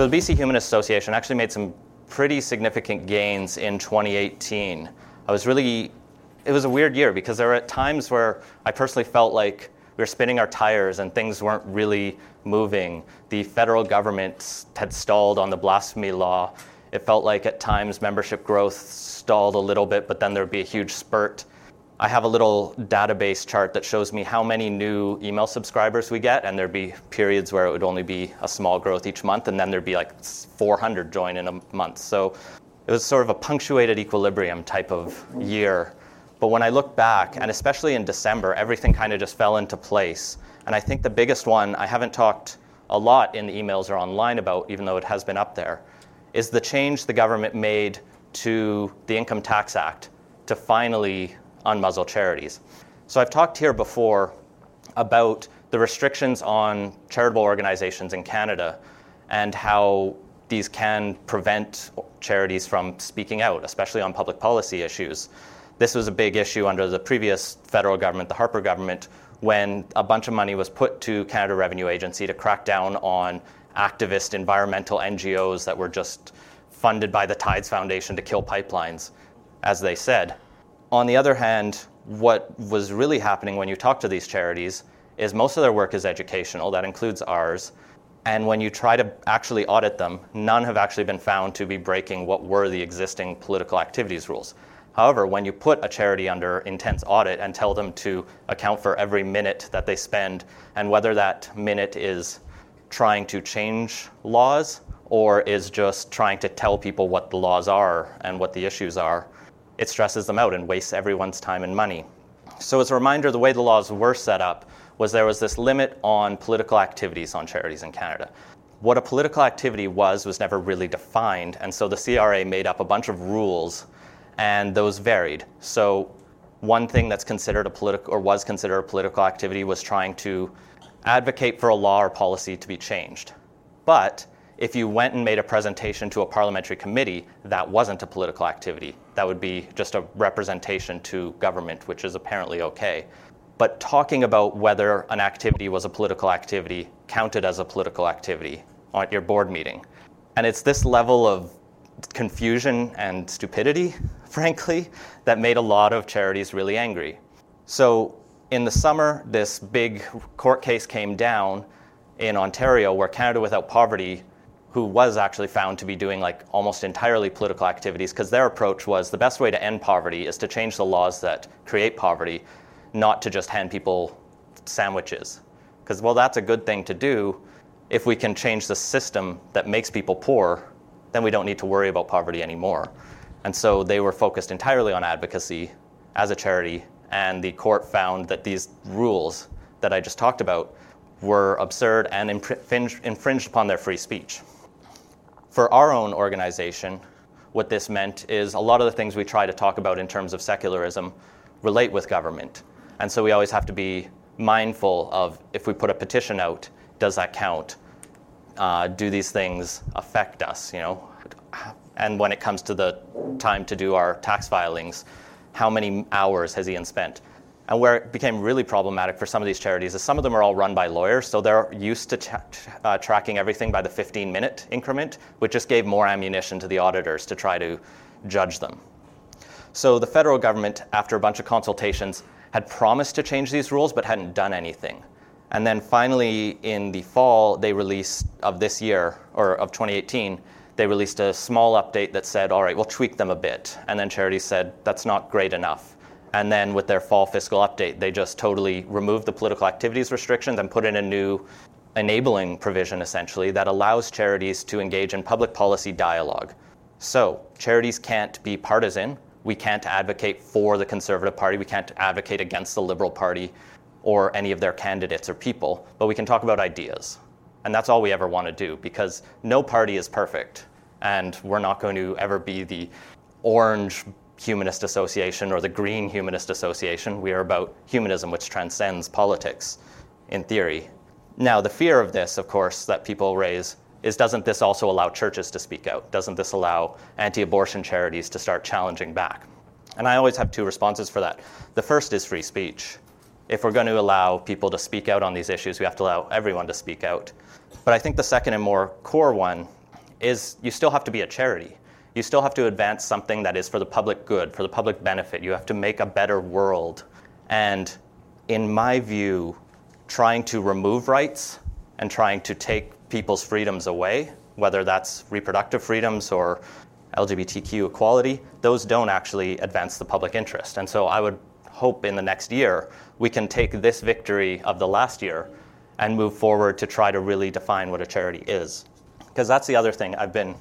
So the BC Humanist Association actually made some pretty significant gains in 2018. I was really, it was a weird year because there were times where I personally felt like we were spinning our tires and things weren't really moving. The federal government had stalled on the blasphemy law. It felt like at times membership growth stalled a little bit, but then there'd be a huge spurt. I have a little database chart that shows me how many new email subscribers we get, and there'd be periods where it would only be a small growth each month, and then there'd be like 400 join in a month. So it was sort of a punctuated equilibrium type of year. But when I look back, and especially in December, everything kind of just fell into place. And I think the biggest one, I haven't talked a lot in the emails or online about, even though it has been up there, is the change the government made to the Income Tax Act to finally unmuzzle charities. So I've talked here before about the restrictions on charitable organizations in Canada and how these can prevent charities from speaking out, especially on public policy issues. This was a big issue under the previous federal government, the Harper government, when a bunch of money was put to Canada Revenue Agency to crack down on activist environmental NGOs that were just funded by the Tides Foundation to kill pipelines, as they said. On the other hand, what was really happening when you talk to these charities is most of their work is educational, that includes ours. And when you try to actually audit them, none have actually been found to be breaking what were the existing political activities rules. However, when you put a charity under intense audit and tell them to account for every minute that they spend and whether that minute is trying to change laws or is just trying to tell people what the laws are and what the issues are, it stresses them out and wastes everyone's time and money. So, as a reminder, the way the laws were set up was there was this limit on political activities on charities in Canada. What a political activity was was never really defined, and so the CRA made up a bunch of rules, and those varied. So, one thing that's considered a political or was considered a political activity was trying to advocate for a law or policy to be changed. But if you went and made a presentation to a parliamentary committee, that wasn't a political activity. That would be just a representation to government, which is apparently okay. But talking about whether an activity was a political activity counted as a political activity at your board meeting. And it's this level of confusion and stupidity, frankly, that made a lot of charities really angry. So in the summer, this big court case came down in Ontario where Canada Without Poverty who was actually found to be doing like almost entirely political activities because their approach was the best way to end poverty is to change the laws that create poverty, not to just hand people sandwiches. Because, well, that's a good thing to do. If we can change the system that makes people poor, then we don't need to worry about poverty anymore. And so they were focused entirely on advocacy as a charity, and the court found that these rules that I just talked about were absurd and infringed, infringed upon their free speech. For our own organization, what this meant is a lot of the things we try to talk about in terms of secularism relate with government. And so we always have to be mindful of if we put a petition out, does that count? Uh, do these things affect us? You know, and when it comes to the time to do our tax filings, how many hours has Ian spent? And where it became really problematic for some of these charities is some of them are all run by lawyers, so they're used to uh, tracking everything by the 15 minute increment, which just gave more ammunition to the auditors to try to judge them. So the federal government, after a bunch of consultations, had promised to change these rules but hadn't done anything. And then finally, in the fall, they released of this year, or of 2018, they released a small update that said, all right, we'll tweak them a bit. And then charities said, that's not great enough. And then with their fall fiscal update, they just totally removed the political activities restrictions and put in a new enabling provision essentially that allows charities to engage in public policy dialogue. So, charities can't be partisan. We can't advocate for the Conservative Party. We can't advocate against the Liberal Party or any of their candidates or people, but we can talk about ideas. And that's all we ever want to do because no party is perfect. And we're not going to ever be the orange humanist association or the green humanist association. We are about humanism, which transcends politics in theory. Now, the fear of this, of course, that people raise is doesn't this also allow churches to speak out? Doesn't this allow anti abortion charities to start challenging back? And I always have two responses for that. The first is free speech. If we're going to allow people to speak out on these issues, we have to allow everyone to speak out. But I think the second and more core one is you still have to be a charity. You still have to advance something that is for the public good, for the public benefit. You have to make a better world. And in my view, trying to remove rights and trying to take people's freedoms away, whether that's reproductive freedoms or LGBTQ equality, those don't actually advance the public interest. And so I would hope in the next year we can take this victory of the last year and move forward to try to really define what a charity is. Because that's the other thing I've been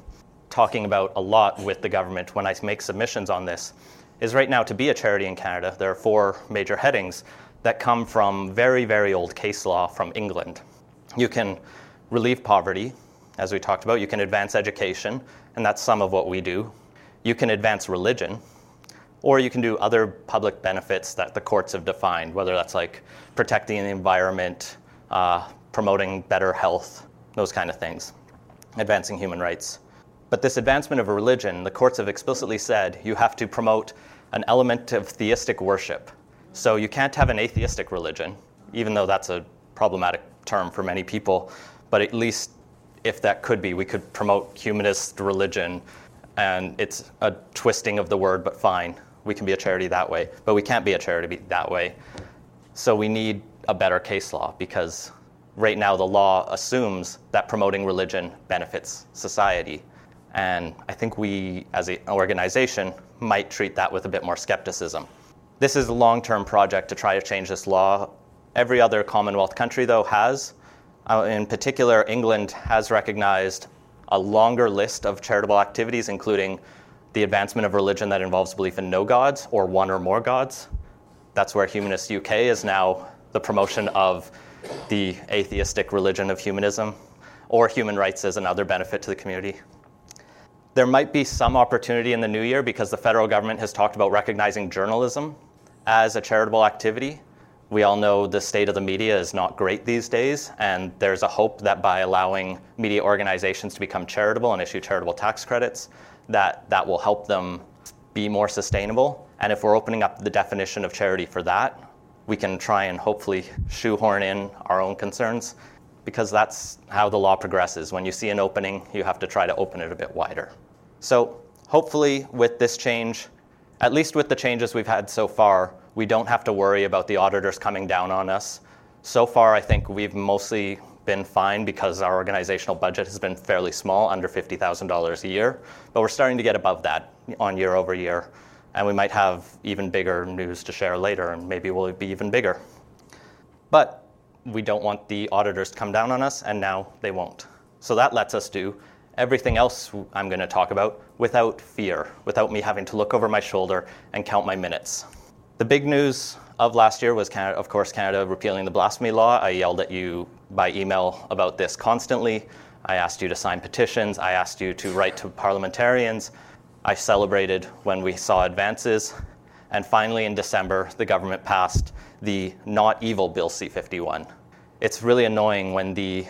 talking about a lot with the government when I make submissions on this is right now to be a charity in Canada, there are four major headings that come from very, very old case law from England. You can relieve poverty, as we talked about, you can advance education, and that's some of what we do. You can advance religion, or you can do other public benefits that the courts have defined, whether that's like protecting the environment, uh, promoting better health, those kind of things, advancing human rights. But this advancement of a religion, the courts have explicitly said you have to promote an element of theistic worship. So you can't have an atheistic religion, even though that's a problematic term for many people, but at least if that could be, we could promote humanist religion, and it's a twisting of the word, but fine. We can be a charity that way, but we can't be a charity that way. So we need a better case law because right now the law assumes that promoting religion benefits society. And I think we, as an organization, might treat that with a bit more skepticism. This is a long term project to try to change this law. Every other Commonwealth country, though, has. Uh, in particular, England has recognized a longer list of charitable activities, including the advancement of religion that involves belief in no gods or one or more gods. That's where Humanist UK is now the promotion of the atheistic religion of humanism, or human rights as another benefit to the community. There might be some opportunity in the new year because the federal government has talked about recognizing journalism as a charitable activity. We all know the state of the media is not great these days, and there's a hope that by allowing media organizations to become charitable and issue charitable tax credits, that that will help them be more sustainable. And if we're opening up the definition of charity for that, we can try and hopefully shoehorn in our own concerns because that's how the law progresses. When you see an opening, you have to try to open it a bit wider. So hopefully, with this change, at least with the changes we've had so far, we don't have to worry about the auditors coming down on us. So far, I think we've mostly been fine because our organizational budget has been fairly small, under $50,000 a year. But we're starting to get above that on year over year. And we might have even bigger news to share later, and maybe we'll be even bigger. But we don't want the auditors to come down on us, and now they won't. So that lets us do everything else I'm going to talk about without fear, without me having to look over my shoulder and count my minutes. The big news of last year was, Canada, of course, Canada repealing the blasphemy law. I yelled at you by email about this constantly. I asked you to sign petitions. I asked you to write to parliamentarians. I celebrated when we saw advances. And finally, in December, the government passed the not evil Bill C 51. It's really annoying when the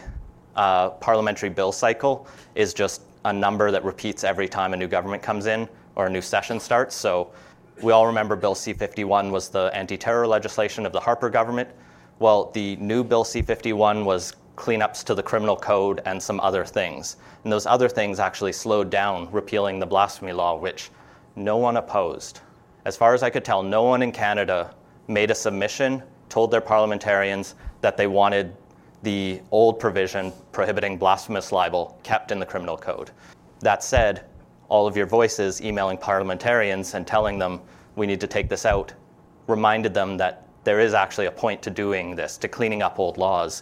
uh, parliamentary bill cycle is just a number that repeats every time a new government comes in or a new session starts. So we all remember Bill C 51 was the anti terror legislation of the Harper government. Well, the new Bill C 51 was cleanups to the criminal code and some other things. And those other things actually slowed down repealing the blasphemy law, which no one opposed. As far as I could tell, no one in Canada made a submission, told their parliamentarians that they wanted the old provision prohibiting blasphemous libel kept in the criminal code. That said, all of your voices emailing parliamentarians and telling them we need to take this out reminded them that there is actually a point to doing this, to cleaning up old laws,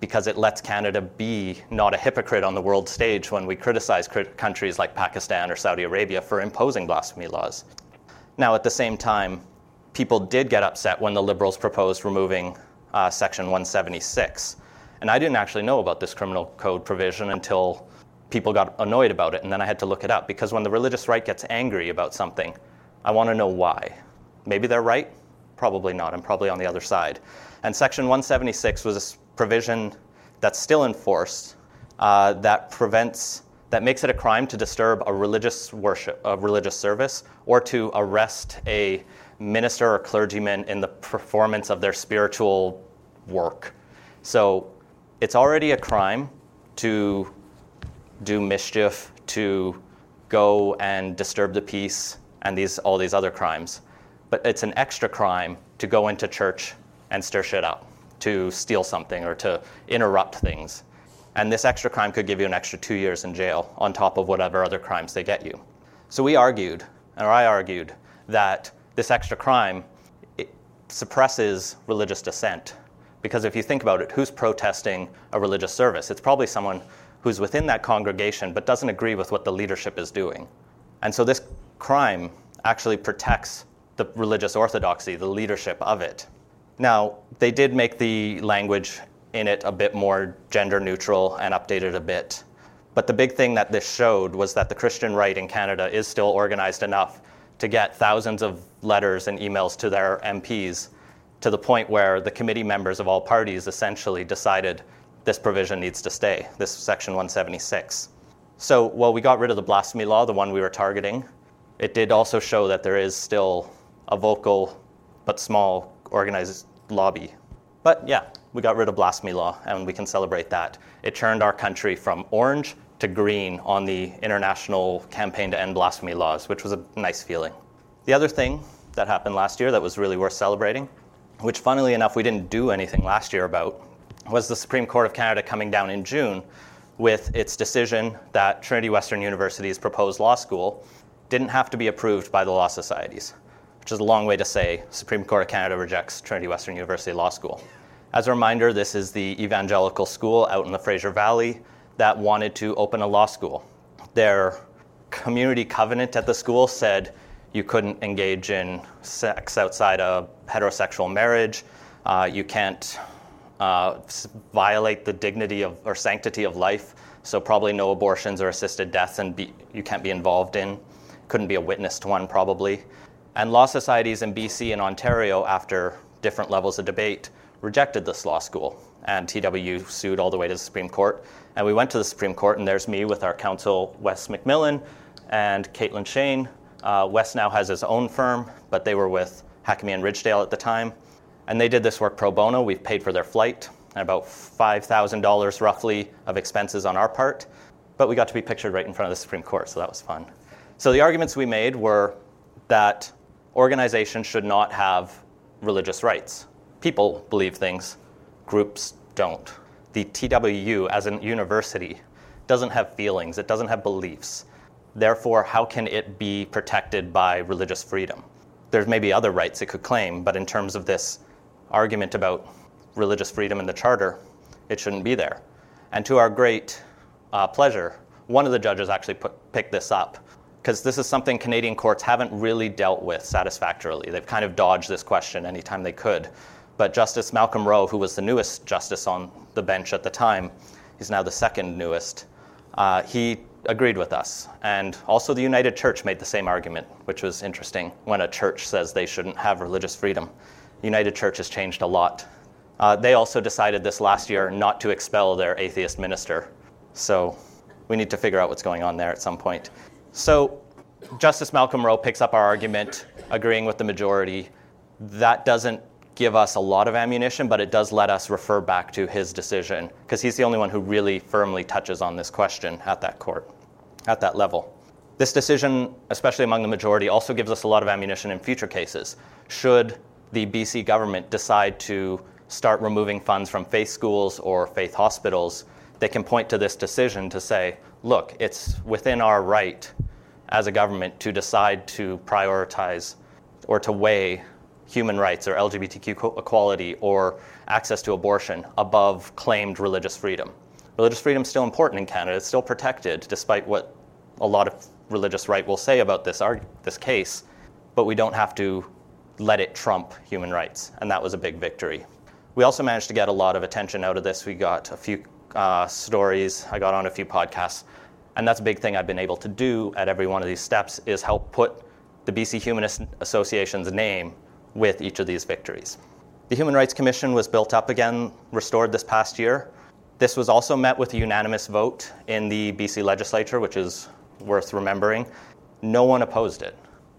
because it lets Canada be not a hypocrite on the world stage when we criticize countries like Pakistan or Saudi Arabia for imposing blasphemy laws. Now, at the same time, people did get upset when the Liberals proposed removing uh, Section 176 And I didn't actually know about this criminal code provision until people got annoyed about it, and then I had to look it up. Because when the religious right gets angry about something, I want to know why. Maybe they're right, probably not. I'm probably on the other side. And Section 176 was a provision that's still enforced uh, that prevents that makes it a crime to disturb a religious worship, a religious service, or to arrest a minister or clergyman in the performance of their spiritual work. So it's already a crime to do mischief, to go and disturb the peace, and these all these other crimes. But it's an extra crime to go into church and stir shit up, to steal something or to interrupt things. And this extra crime could give you an extra two years in jail on top of whatever other crimes they get you. So we argued, or I argued, that this extra crime suppresses religious dissent. Because if you think about it, who's protesting a religious service? It's probably someone who's within that congregation but doesn't agree with what the leadership is doing. And so this crime actually protects the religious orthodoxy, the leadership of it. Now, they did make the language in it a bit more gender neutral and updated a bit. But the big thing that this showed was that the Christian right in Canada is still organized enough to get thousands of letters and emails to their MPs to the point where the committee members of all parties essentially decided this provision needs to stay, this section 176. So while we got rid of the blasphemy law, the one we were targeting, it did also show that there is still a vocal but small organized lobby. But yeah, we got rid of blasphemy law and we can celebrate that. It turned our country from orange to green on the international campaign to end blasphemy laws, which was a nice feeling. The other thing that happened last year that was really worth celebrating, which funnily enough we didn't do anything last year about, was the Supreme Court of Canada coming down in June with its decision that Trinity Western University's proposed law school didn't have to be approved by the law societies, which is a long way to say Supreme Court of Canada rejects Trinity Western University Law School. As a reminder, this is the evangelical school out in the Fraser Valley that wanted to open a law school. Their community covenant at the school said you couldn't engage in sex outside of heterosexual marriage, uh, you can't uh, violate the dignity of or sanctity of life, so probably no abortions or assisted deaths, and be, you can't be involved in. Couldn't be a witness to one, probably. And law societies in BC and Ontario, after different levels of debate, rejected this law school. And TW sued all the way to the Supreme Court. And we went to the Supreme Court, and there's me with our counsel, Wes McMillan, and Caitlin Shane. Uh, Wes now has his own firm, but they were with Hakemi and Ridgedale at the time. And they did this work pro bono. We've paid for their flight and about $5,000 roughly of expenses on our part. But we got to be pictured right in front of the Supreme Court, so that was fun. So the arguments we made were that organizations should not have religious rights people believe things, groups don't. The TWU, as a university, doesn't have feelings, it doesn't have beliefs. Therefore, how can it be protected by religious freedom? There's maybe other rights it could claim, but in terms of this argument about religious freedom in the Charter, it shouldn't be there. And to our great uh, pleasure, one of the judges actually put, picked this up because this is something Canadian courts haven't really dealt with satisfactorily. They've kind of dodged this question anytime they could. But Justice Malcolm Rowe, who was the newest justice on the bench at the time, he's now the second newest, uh, he agreed with us. And also, the United Church made the same argument, which was interesting when a church says they shouldn't have religious freedom. United Church has changed a lot. Uh, they also decided this last year not to expel their atheist minister. So we need to figure out what's going on there at some point. So Justice Malcolm Rowe picks up our argument, agreeing with the majority. That doesn't give us a lot of ammunition, but it does let us refer back to his decision because he's the only one who really firmly touches on this question at that court, at that level. This decision, especially among the majority, also gives us a lot of ammunition in future cases. Should the BC government decide to start removing funds from faith schools or faith hospitals, they can point to this decision to say, look, it's within our right as a government to decide to prioritize or to weigh human rights or LGBTQ equality or access to abortion above claimed religious freedom. Religious freedom is still important in Canada. It's still protected, despite what a lot of religious right will say about this, this case. But we don't have to let it trump human rights, and that was a big victory. We also managed to get a lot of attention out of this. We got a few uh, stories, I got on a few podcasts, and that's a big thing I've been able to do at every one of these steps is help put the BC Humanist Association's name with each of these victories. The Human Rights Commission was built up again, restored this past year. This was also met with a unanimous vote in the BC legislature, which is worth remembering. No one opposed it,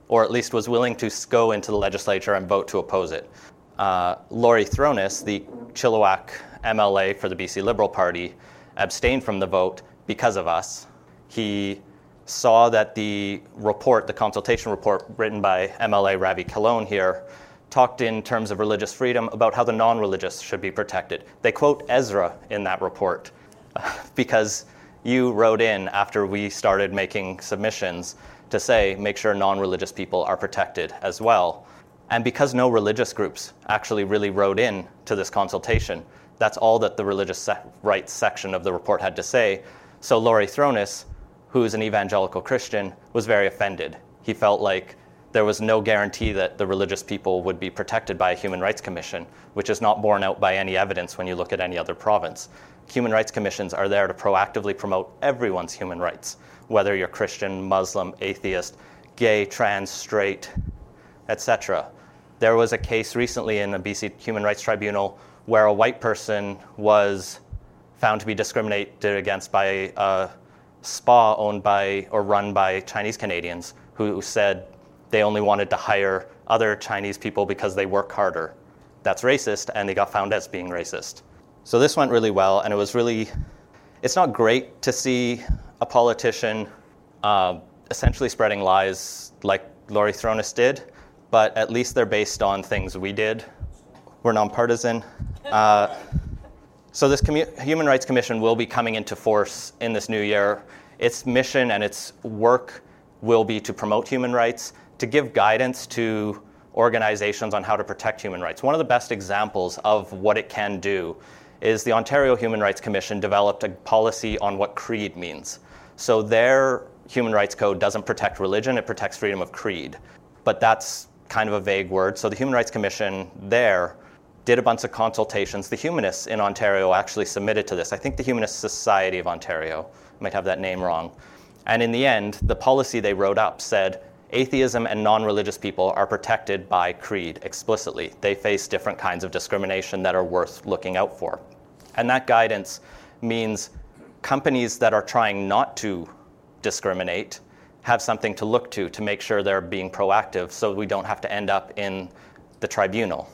or at least was willing to go into the legislature and vote to oppose it. Uh, Laurie Throness, the Chilliwack MLA for the BC Liberal Party, abstained from the vote because of us. He saw that the report, the consultation report written by MLA Ravi Kahlon here, talked in terms of religious freedom about how the non religious should be protected. They quote Ezra in that report because you wrote in after we started making submissions to say make sure non religious people are protected as well. And because no religious groups actually really wrote in to this consultation, that's all that the religious se- rights section of the report had to say. So Laurie Throness, who's an evangelical Christian, was very offended. He felt like there was no guarantee that the religious people would be protected by a human rights commission, which is not borne out by any evidence when you look at any other province. Human rights commissions are there to proactively promote everyone's human rights, whether you're Christian, Muslim, atheist, gay, trans, straight, etc. There was a case recently in a BC Human Rights Tribunal where a white person was found to be discriminated against by a spa owned by or run by Chinese Canadians who said they only wanted to hire other Chinese people because they work harder. That's racist, and they got found as being racist. So this went really well, and it was really, it's not great to see a politician uh, essentially spreading lies like Laurie Throness did, but at least they're based on things we did. We're nonpartisan. Uh, so this Commu- Human Rights Commission will be coming into force in this new year. Its mission and its work will be to promote human rights, to give guidance to organizations on how to protect human rights. One of the best examples of what it can do is the Ontario Human Rights Commission developed a policy on what creed means. So their human rights code doesn't protect religion, it protects freedom of creed. But that's kind of a vague word. So the Human Rights Commission there did a bunch of consultations. The humanists in Ontario actually submitted to this. I think the Humanist Society of Ontario, might have that name wrong. And in the end, the policy they wrote up said atheism and non religious people are protected by creed explicitly. They face different kinds of discrimination that are worth looking out for. And that guidance means companies that are trying not to discriminate have something to look to to make sure they're being proactive so we don't have to end up in the tribunal.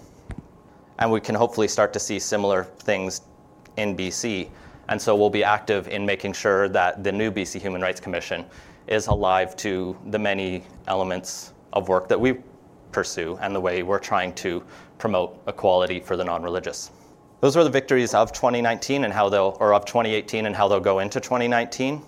And we can hopefully start to see similar things in BC. And so we'll be active in making sure that the new BC Human Rights Commission is alive to the many elements of work that we pursue and the way we're trying to promote equality for the non religious. Those were the victories of 2019 and how they'll, or of 2018 and how they'll go into 2019.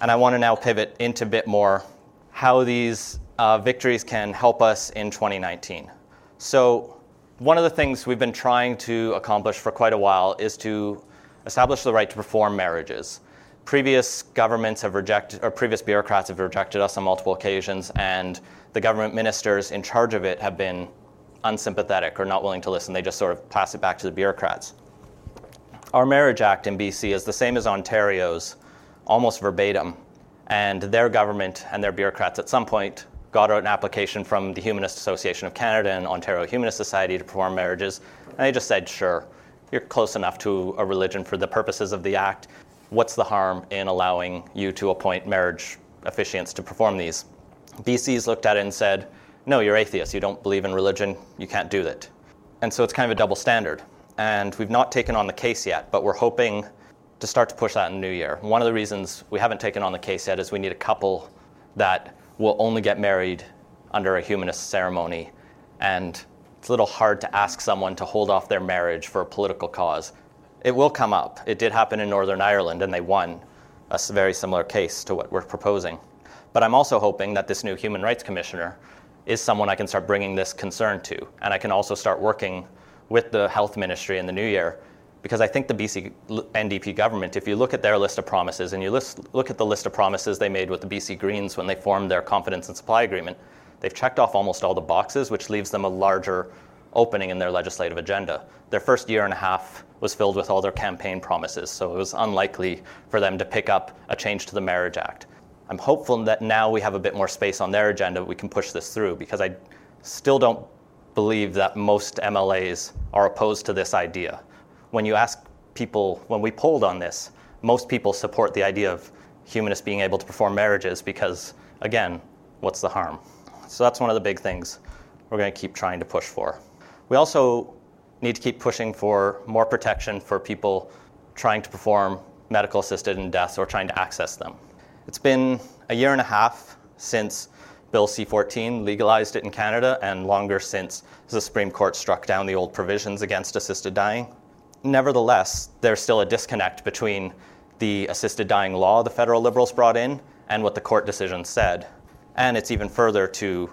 And I want to now pivot into a bit more how these uh, victories can help us in 2019. So, one of the things we've been trying to accomplish for quite a while is to establish the right to perform marriages. Previous governments have rejected, or previous bureaucrats have rejected us on multiple occasions, and the government ministers in charge of it have been unsympathetic or not willing to listen. They just sort of pass it back to the bureaucrats. Our Marriage Act in BC is the same as Ontario's, almost verbatim, and their government and their bureaucrats at some point got an application from the Humanist Association of Canada and Ontario Humanist Society to perform marriages, and they just said, sure, you're close enough to a religion for the purposes of the act. What's the harm in allowing you to appoint marriage officiants to perform these? BC's looked at it and said, no, you're atheist, you don't believe in religion, you can't do that. And so it's kind of a double standard. And we've not taken on the case yet, but we're hoping to start to push that in the new year. One of the reasons we haven't taken on the case yet is we need a couple that will only get married under a humanist ceremony. And it's a little hard to ask someone to hold off their marriage for a political cause. It will come up. It did happen in Northern Ireland, and they won a very similar case to what we're proposing. But I'm also hoping that this new Human Rights Commissioner is someone I can start bringing this concern to. And I can also start working with the health ministry in the new year because I think the BC NDP government, if you look at their list of promises and you list, look at the list of promises they made with the BC Greens when they formed their confidence and supply agreement, they've checked off almost all the boxes, which leaves them a larger opening in their legislative agenda. Their first year and a half was filled with all their campaign promises, so it was unlikely for them to pick up a change to the Marriage Act. I'm hopeful that now we have a bit more space on their agenda, we can push this through because I still don't believe that most MLAs are opposed to this idea. When you ask people, when we polled on this, most people support the idea of humanists being able to perform marriages because, again, what's the harm? So that's one of the big things we're going to keep trying to push for. We also need to keep pushing for more protection for people trying to perform medical assisted in deaths or trying to access them. It's been a year and a half since Bill C 14 legalized it in Canada, and longer since the Supreme Court struck down the old provisions against assisted dying. Nevertheless, there's still a disconnect between the assisted dying law the federal liberals brought in and what the court decision said. And it's even further to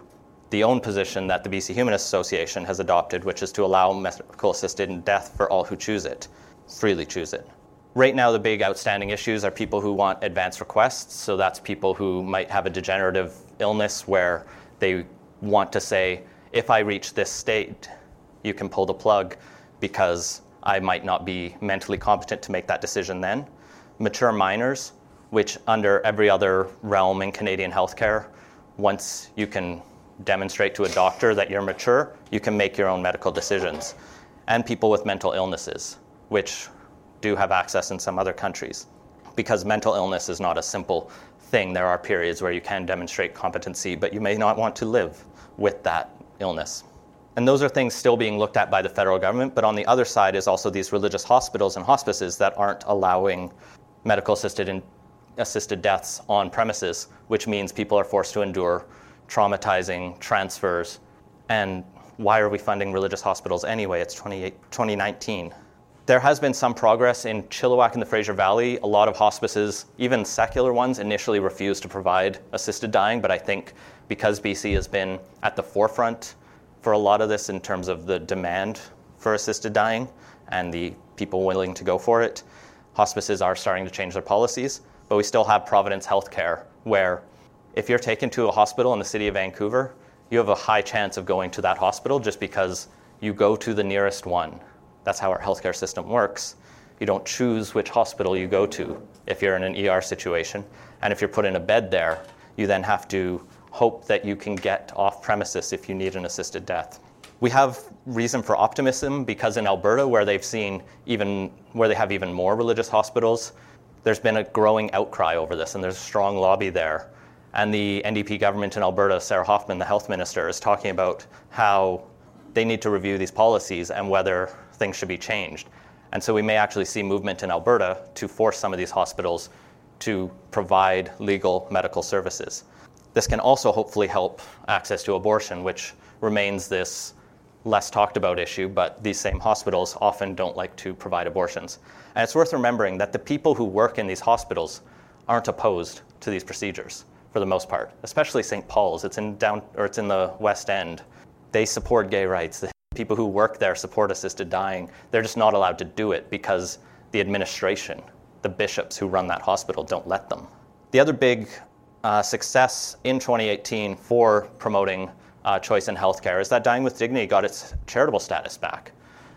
the own position that the BC Humanist Association has adopted, which is to allow medical assisted death for all who choose it, freely choose it. Right now, the big outstanding issues are people who want advance requests. So that's people who might have a degenerative illness where they want to say, if I reach this state, you can pull the plug because I might not be mentally competent to make that decision then. Mature minors, which under every other realm in Canadian healthcare, once you can demonstrate to a doctor that you're mature, you can make your own medical decisions. And people with mental illnesses, which do have access in some other countries. Because mental illness is not a simple thing, there are periods where you can demonstrate competency, but you may not want to live with that illness. And those are things still being looked at by the federal government, but on the other side is also these religious hospitals and hospices that aren't allowing medical assisted, in, assisted deaths on premises, which means people are forced to endure traumatizing transfers. And why are we funding religious hospitals anyway? It's 2019. There has been some progress in Chilliwack and the Fraser Valley. A lot of hospices, even secular ones, initially refused to provide assisted dying, but I think because BC has been at the forefront for a lot of this in terms of the demand for assisted dying and the people willing to go for it, hospices are starting to change their policies. But we still have Providence Healthcare, where if you're taken to a hospital in the city of Vancouver, you have a high chance of going to that hospital just because you go to the nearest one. That's how our healthcare system works. You don't choose which hospital you go to if you're in an ER situation. And if you're put in a bed there, you then have to hope that you can get off premises if you need an assisted death. We have reason for optimism because in Alberta, where they've seen even where they have even more religious hospitals, there's been a growing outcry over this, and there's a strong lobby there and the NDP government in Alberta, Sarah Hoffman, the health minister, is talking about how they need to review these policies and whether things should be changed. And so we may actually see movement in Alberta to force some of these hospitals to provide legal medical services. This can also hopefully help access to abortion, which remains this less talked about issue, but these same hospitals often don't like to provide abortions. And it's worth remembering that the people who work in these hospitals aren't opposed to these procedures for the most part, especially St. Paul's. It's in down or it's in the West End. They support gay rights. The people who work there support assisted dying. They're just not allowed to do it because the administration, the bishops who run that hospital, don't let them. The other big uh, success in 2018 for promoting uh, choice in healthcare is that Dying with Dignity got its charitable status back.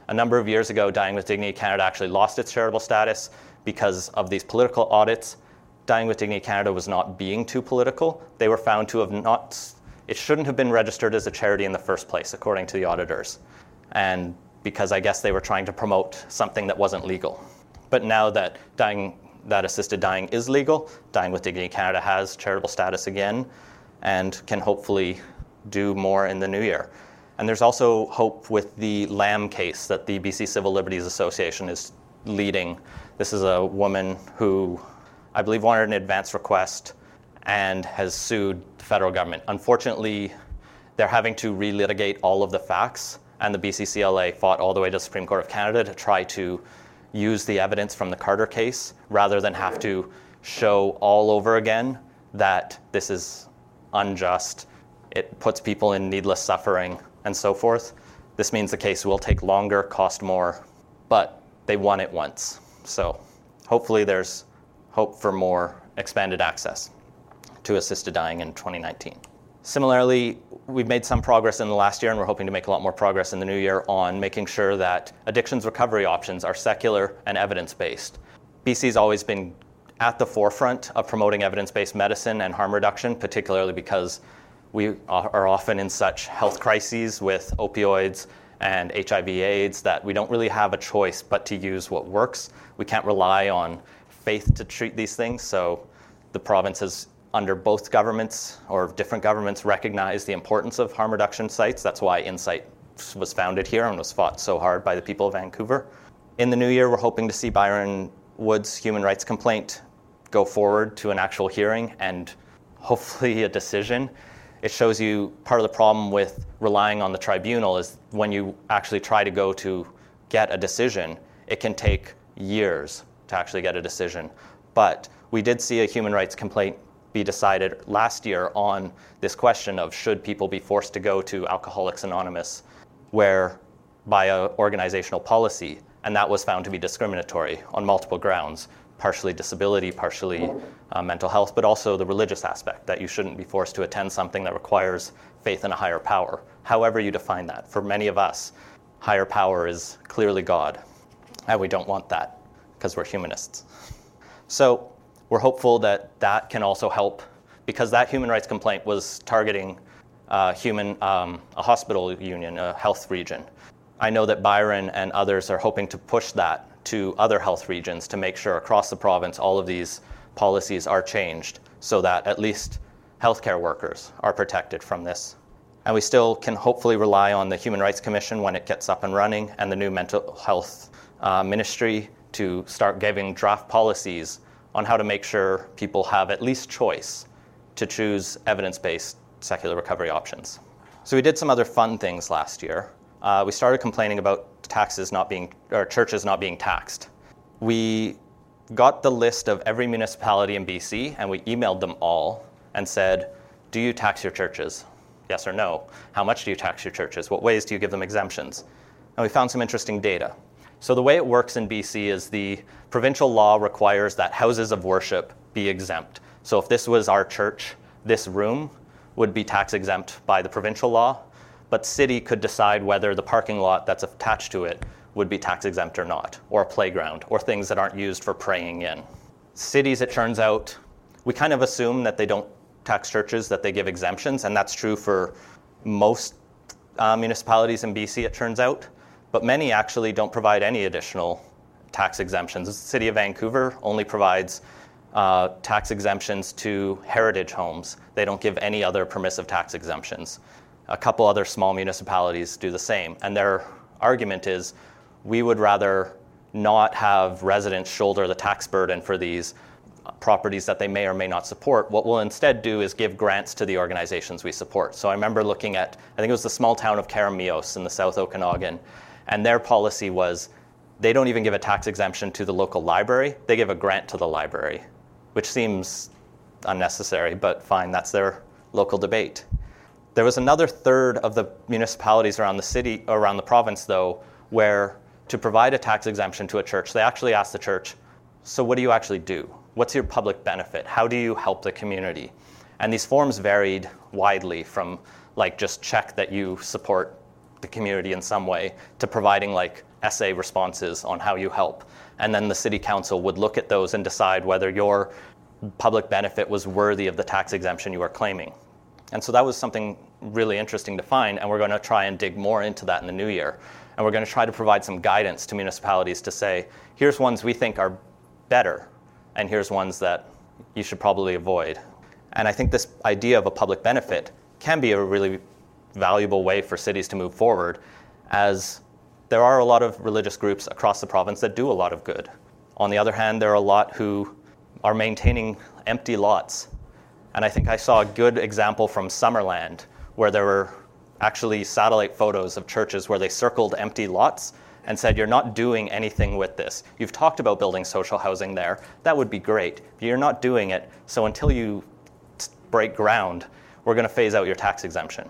A number of years ago, Dying with Dignity Canada actually lost its charitable status because of these political audits Dying with Dignity Canada was not being too political. They were found to have not, it shouldn't have been registered as a charity in the first place, according to the auditors. And because I guess they were trying to promote something that wasn't legal. But now that dying, that assisted dying is legal, Dying with Dignity Canada has charitable status again and can hopefully do more in the new year. And there's also hope with the Lamb case that the BC Civil Liberties Association is leading. This is a woman who I believe, wanted an advance request and has sued the federal government. Unfortunately, they're having to relitigate all of the facts, and the BCCLA fought all the way to the Supreme Court of Canada to try to use the evidence from the Carter case rather than have to show all over again that this is unjust, it puts people in needless suffering, and so forth. This means the case will take longer, cost more, but they won it once. So hopefully there's hope for more expanded access to assisted dying in 2019. Similarly, we've made some progress in the last year, and we're hoping to make a lot more progress in the new year on making sure that addictions recovery options are secular and evidence based. BC's always been at the forefront of promoting evidence based medicine and harm reduction, particularly because we are often in such health crises with opioids and HIV AIDS that we don't really have a choice but to use what works. We can't rely on faith to treat these things, so the province has under both governments or different governments recognize the importance of harm reduction sites. That's why Insite was founded here and was fought so hard by the people of Vancouver. In the new year, we're hoping to see Byron Wood's human rights complaint go forward to an actual hearing and hopefully a decision. It shows you part of the problem with relying on the tribunal is when you actually try to go to get a decision, it can take years to actually get a decision. But we did see a human rights complaint be decided last year on this question of should people be forced to go to Alcoholics Anonymous, where by a organizational policy, and that was found to be discriminatory on multiple grounds, partially disability, partially uh, mental health, but also the religious aspect that you shouldn't be forced to attend something that requires faith in a higher power, however you define that. For many of us, higher power is clearly God, and we don't want that because we're humanists. So we're hopeful that that can also help because that human rights complaint was targeting uh, human, um, a hospital union, a health region. I know that Byron and others are hoping to push that to other health regions to make sure across the province all of these policies are changed so that at least healthcare workers are protected from this. And we still can hopefully rely on the Human Rights Commission when it gets up and running and the new mental health uh, ministry to start giving draft policies on how to make sure people have at least choice to choose evidence based secular recovery options. So we did some other fun things last year. Uh, we started complaining about taxes not being, or churches not being taxed. We got the list of every municipality in BC and we emailed them all and said, Do you tax your churches? Yes or no? How much do you tax your churches? What ways do you give them exemptions? And we found some interesting data. So the way it works in BC is the provincial law requires that houses of worship be exempt. So if this was our church, this room would be tax exempt by the provincial law, but city could decide whether the parking lot that's attached to it would be tax exempt or not, or a playground, or things that aren't used for praying in. Cities, it turns out, we kind of assume that they don't tax churches, that they give exemptions, and that's true for most uh, municipalities in BC, it turns out but many actually don't provide any additional tax exemptions. The City of Vancouver only provides uh, tax exemptions to heritage homes. They don't give any other permissive tax exemptions. A couple other small municipalities do the same. And their argument is we would rather not have residents shoulder the tax burden for these properties that they may or may not support. What we'll instead do is give grants to the organizations we support. So I remember looking at, I think it was the small town of Keremeos in the South Okanagan, and their policy was they don't even give a tax exemption to the local library, they give a grant to the library, which seems unnecessary, but fine, that's their local debate. There was another third of the municipalities around the city, around the province, though, where to provide a tax exemption to a church, they actually asked the church, So, what do you actually do? What's your public benefit? How do you help the community? And these forms varied widely from like just check that you support the community in some way to providing like essay responses on how you help. And then the city council would look at those and decide whether your public benefit was worthy of the tax exemption you are claiming. And so that was something really interesting to find, and we're going to try and dig more into that in the new year. And we're going to try to provide some guidance to municipalities to say, here's ones we think are better, and here's ones that you should probably avoid. And I think this idea of a public benefit can be a really valuable way for cities to move forward, as there are a lot of religious groups across the province that do a lot of good. On the other hand, there are a lot who are maintaining empty lots. And I think I saw a good example from Summerland, where there were actually satellite photos of churches where they circled empty lots and said, You're not doing anything with this. You've talked about building social housing there. That would be great. But you're not doing it. So until you break ground, we're going to phase out your tax exemption.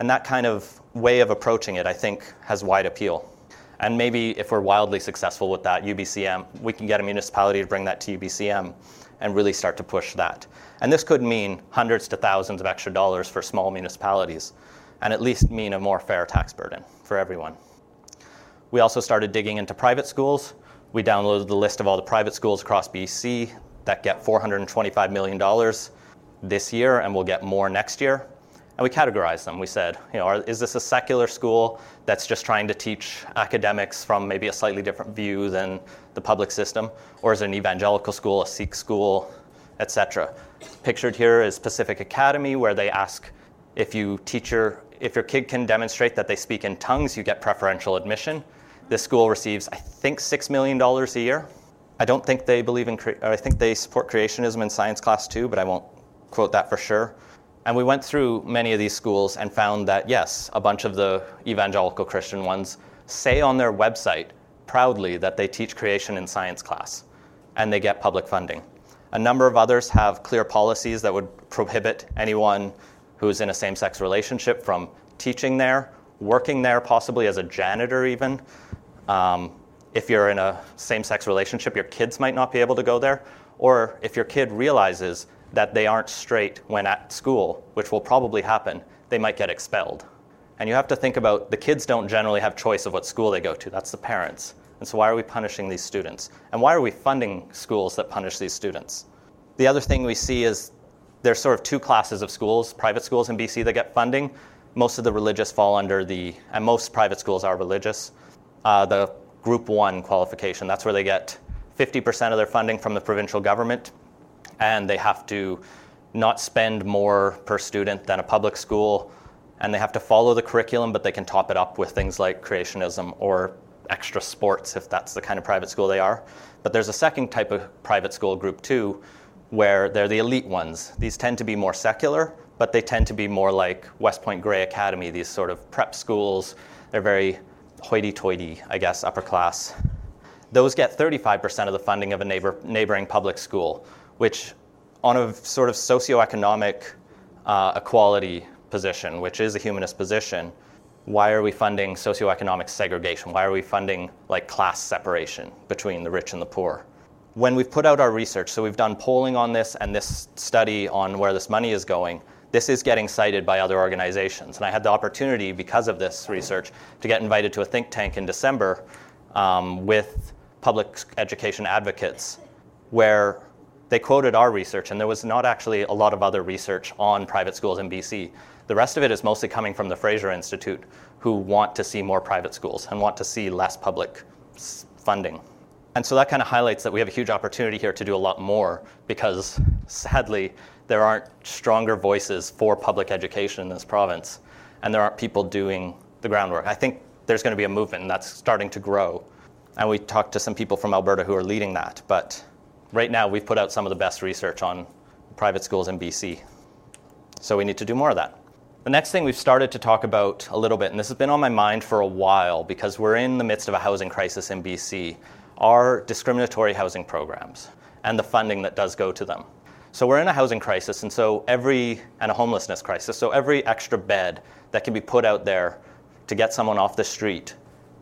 And that kind of way of approaching it, I think, has wide appeal. And maybe if we're wildly successful with that, UBCM, we can get a municipality to bring that to UBCM and really start to push that. And this could mean hundreds to thousands of extra dollars for small municipalities, and at least mean a more fair tax burden for everyone. We also started digging into private schools. We downloaded the list of all the private schools across BC that get $425 million this year and will get more next year. And we categorized them. We said, you know, are, is this a secular school that's just trying to teach academics from maybe a slightly different view than the public system? Or is it an evangelical school, a Sikh school, etc.? Pictured here is Pacific Academy, where they ask if you teacher, if your kid can demonstrate that they speak in tongues, you get preferential admission. This school receives, I think, $6 million a year. I don't think they believe in, I think they support creationism in science class too, but I won't quote that for sure. And we went through many of these schools and found that, yes, a bunch of the evangelical Christian ones say on their website proudly that they teach creation in science class and they get public funding. A number of others have clear policies that would prohibit anyone who's in a same sex relationship from teaching there, working there, possibly as a janitor, even. Um, if you're in a same sex relationship, your kids might not be able to go there. Or if your kid realizes that they aren't straight when at school, which will probably happen, they might get expelled. And you have to think about the kids don't generally have choice of what school they go to, that's the parents. And so, why are we punishing these students? And why are we funding schools that punish these students? The other thing we see is there's sort of two classes of schools private schools in BC that get funding. Most of the religious fall under the, and most private schools are religious, uh, the group one qualification. That's where they get 50% of their funding from the provincial government, and they have to not spend more per student than a public school, and they have to follow the curriculum, but they can top it up with things like creationism or extra sports if that's the kind of private school they are. But there's a second type of private school, group two, where they're the elite ones. These tend to be more secular, but they tend to be more like West Point Grey Academy, these sort of prep schools. They're very hoity toity, I guess, upper class. Those get 35% of the funding of a neighbor, neighboring public school, which, on a sort of socioeconomic uh, equality position, which is a humanist position, why are we funding socioeconomic segregation? Why are we funding like class separation between the rich and the poor? When we've put out our research, so we've done polling on this and this study on where this money is going, this is getting cited by other organizations. And I had the opportunity, because of this research, to get invited to a think tank in December um, with public education advocates, where they quoted our research, and there was not actually a lot of other research on private schools in BC. The rest of it is mostly coming from the Fraser Institute, who want to see more private schools and want to see less public funding. And so that kind of highlights that we have a huge opportunity here to do a lot more because sadly, there aren't stronger voices for public education in this province, and there aren't people doing the groundwork. I think there's going to be a movement and that's starting to grow. And we talked to some people from Alberta who are leading that. But right now, we've put out some of the best research on private schools in BC. So we need to do more of that. The next thing we've started to talk about a little bit, and this has been on my mind for a while because we're in the midst of a housing crisis in BC, are discriminatory housing programs and the funding that does go to them. So we're in a housing crisis, and so every and a homelessness crisis. So every extra bed that can be put out there to get someone off the street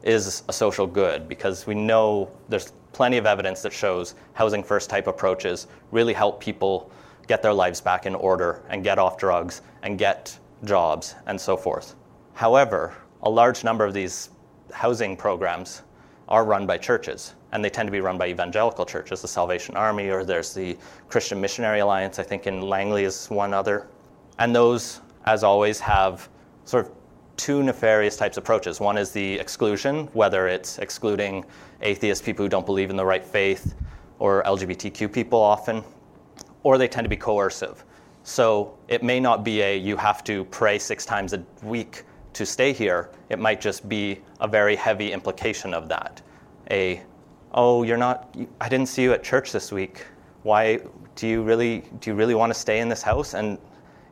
is a social good because we know there's plenty of evidence that shows housing first type approaches really help people get their lives back in order and get off drugs and get jobs and so forth. However, a large number of these housing programs are run by churches, and they tend to be run by evangelical churches, the Salvation Army, or there's the Christian Missionary Alliance, I think in Langley is one other. And those, as always, have sort of two nefarious types of approaches. One is the exclusion, whether it's excluding atheists, people who don't believe in the right faith, or LGBTQ people often, or they tend to be coercive. So it may not be a you have to pray six times a week to stay here. It might just be a very heavy implication of that. A, oh, you're not, I didn't see you at church this week. Why do you really, do you really want to stay in this house? And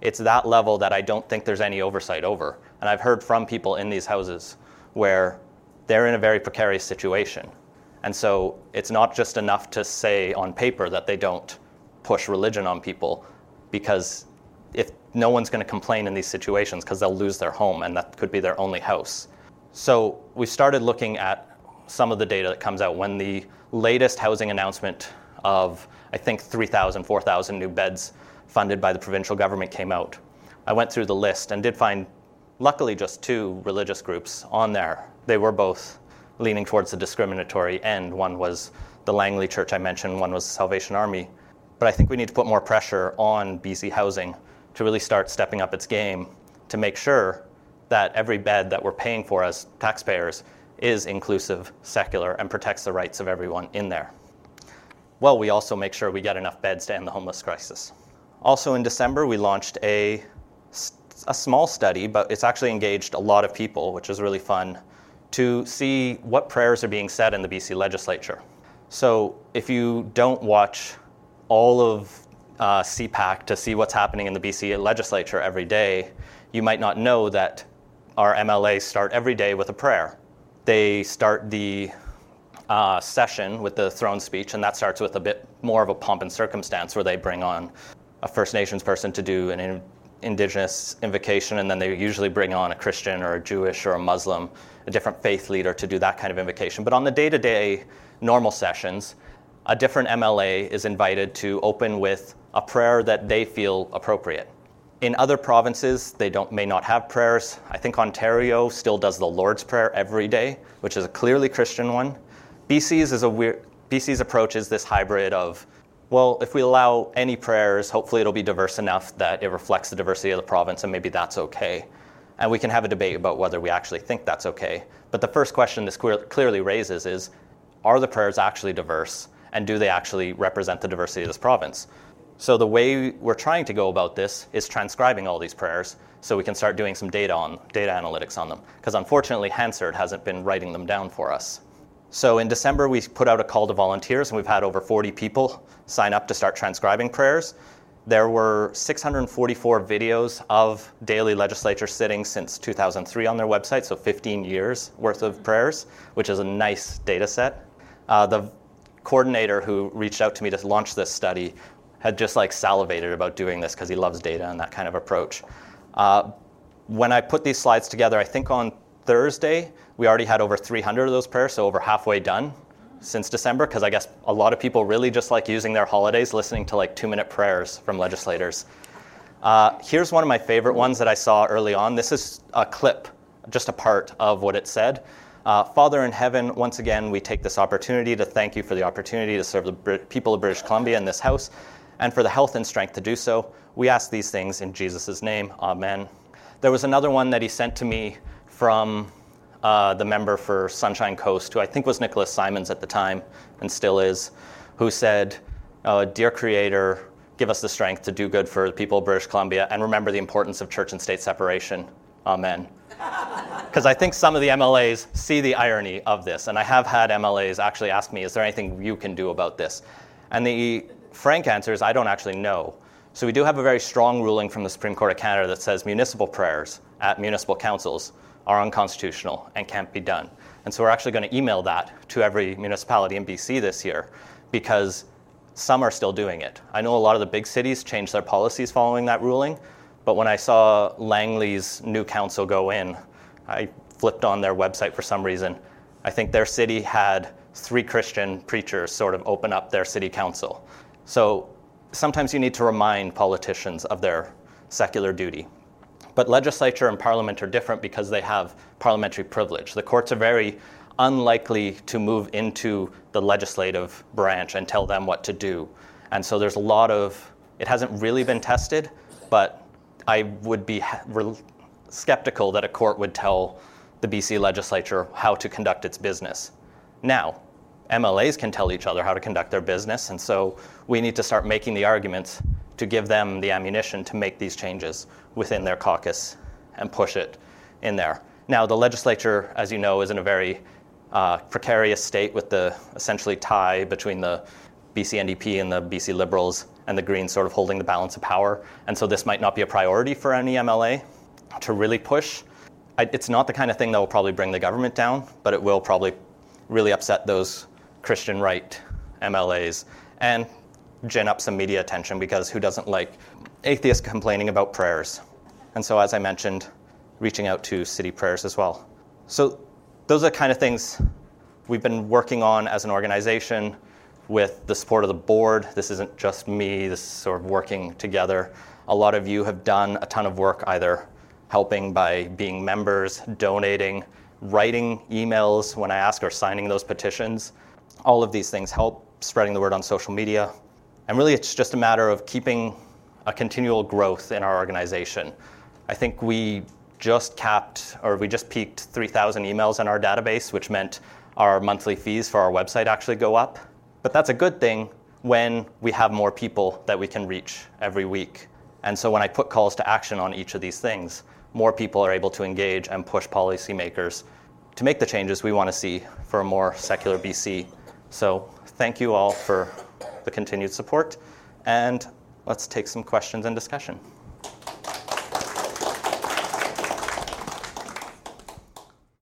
it's that level that I don't think there's any oversight over. And I've heard from people in these houses where they're in a very precarious situation. And so it's not just enough to say on paper that they don't push religion on people, because if no one's going to complain in these situations because they'll lose their home and that could be their only house. So we started looking at some of the data that comes out when the latest housing announcement of, I think, 3,000, 4,000 new beds funded by the provincial government came out. I went through the list and did find, luckily, just two religious groups on there. They were both leaning towards the discriminatory end. One was the Langley Church I mentioned, one was the Salvation Army. But I think we need to put more pressure on BC Housing to really start stepping up its game to make sure that every bed that we're paying for as taxpayers is inclusive, secular, and protects the rights of everyone in there. Well, we also make sure we get enough beds to end the homeless crisis. Also in December, we launched a, a small study, but it's actually engaged a lot of people, which is really fun, to see what prayers are being said in the BC legislature. So if you don't watch all of uh, CPAC to see what's happening in the BC legislature every day, you might not know that our MLAs start every day with a prayer. They start the uh, session with the throne speech, and that starts with a bit more of a pomp and circumstance where they bring on a First Nations person to do an Indigenous invocation, and then they usually bring on a Christian or a Jewish or a Muslim, a different faith leader to do that kind of invocation. But on the day to day normal sessions, a different MLA is invited to open with a prayer that they feel appropriate. In other provinces, they don't, may not have prayers. I think Ontario still does the Lord's Prayer every day, which is a clearly Christian one. BC's is a weird, BC's approach is this hybrid of, well, if we allow any prayers, hopefully it'll be diverse enough that it reflects the diversity of the province, and maybe that's okay. And we can have a debate about whether we actually think that's okay. But the first question this clearly raises is, are the prayers actually diverse, and do they actually represent the diversity of this province? So the way we're trying to go about this is transcribing all these prayers so we can start doing some data on data analytics on them. Because unfortunately, Hansard hasn't been writing them down for us. So in December, we put out a call to volunteers, and we've had over 40 people sign up to start transcribing prayers. There were 644 videos of daily legislature sittings since 2003 on their website, so 15 years worth of prayers, which is a nice data set. Uh, the coordinator who reached out to me to launch this study had just like salivated about doing this because he loves data and that kind of approach. Uh, when I put these slides together, I think on Thursday, we already had over 300 of those prayers, so over halfway done since December, because I guess a lot of people really just like using their holidays listening to like two minute prayers from legislators. Uh, here's one of my favorite ones that I saw early on. This is a clip, just a part of what it said. Uh, Father in heaven, once again, we take this opportunity to thank you for the opportunity to serve the people of British Columbia in this house and for the health and strength to do so. We ask these things in Jesus' name. Amen. There was another one that he sent to me from uh, the member for Sunshine Coast, who I think was Nicholas Simons at the time and still is, who said, uh, Dear Creator, give us the strength to do good for the people of British Columbia and remember the importance of church and state separation. Amen. Because I think some of the MLAs see the irony of this, and I have had MLAs actually ask me, Is there anything you can do about this? And the frank answer is I don't actually know. So we do have a very strong ruling from the Supreme Court of Canada that says municipal prayers at municipal councils are unconstitutional and can't be done. And so we're actually going to email that to every municipality in BC this year because some are still doing it. I know a lot of the big cities changed their policies following that ruling, but when I saw Langley's new council go in, I flipped on their website for some reason. I think their city had three Christian preachers sort of open up their city council. So sometimes you need to remind politicians of their secular duty. But legislature and parliament are different because they have parliamentary privilege. The courts are very unlikely to move into the legislative branch and tell them what to do. And so there's a lot of, it hasn't really been tested, but I would be skeptical that a court would tell the BC legislature how to conduct its business. Now, MLAs can tell each other how to conduct their business, and so we need to start making the arguments to give them the ammunition to make these changes within their caucus and push it in there. Now, the legislature, as you know, is in a very uh, precarious state with the essentially tie between the BC NDP and the BC Liberals and the Greens sort of holding the balance of power. And so this might not be a priority for any MLA to really push. I, it's not the kind of thing that will probably bring the government down, but it will probably really upset those Christian right MLAs and gin up some media attention because who doesn't like atheists complaining about prayers? And so, as I mentioned, reaching out to city prayers as well. So, those are the kind of things we've been working on as an organization. with the support of the board. This isn't just me, this is sort of working together. A lot of you have done a ton of work either helping by being members, donating, writing emails when I ask, or signing those petitions. All of these things help spreading the word on social media. And really, it's just a matter of keeping a continual growth in our organization. I think we just capped, or we just peaked 3,000 emails in our database, which meant our monthly fees for our website actually go up. But that's a good thing when we have more people that we can reach every week. And so when I put calls to action on each of these things, more people are able to engage and push policymakers to make the changes we want to see for a more secular BC. So thank you all for the continued support, and let's take some questions and discussion.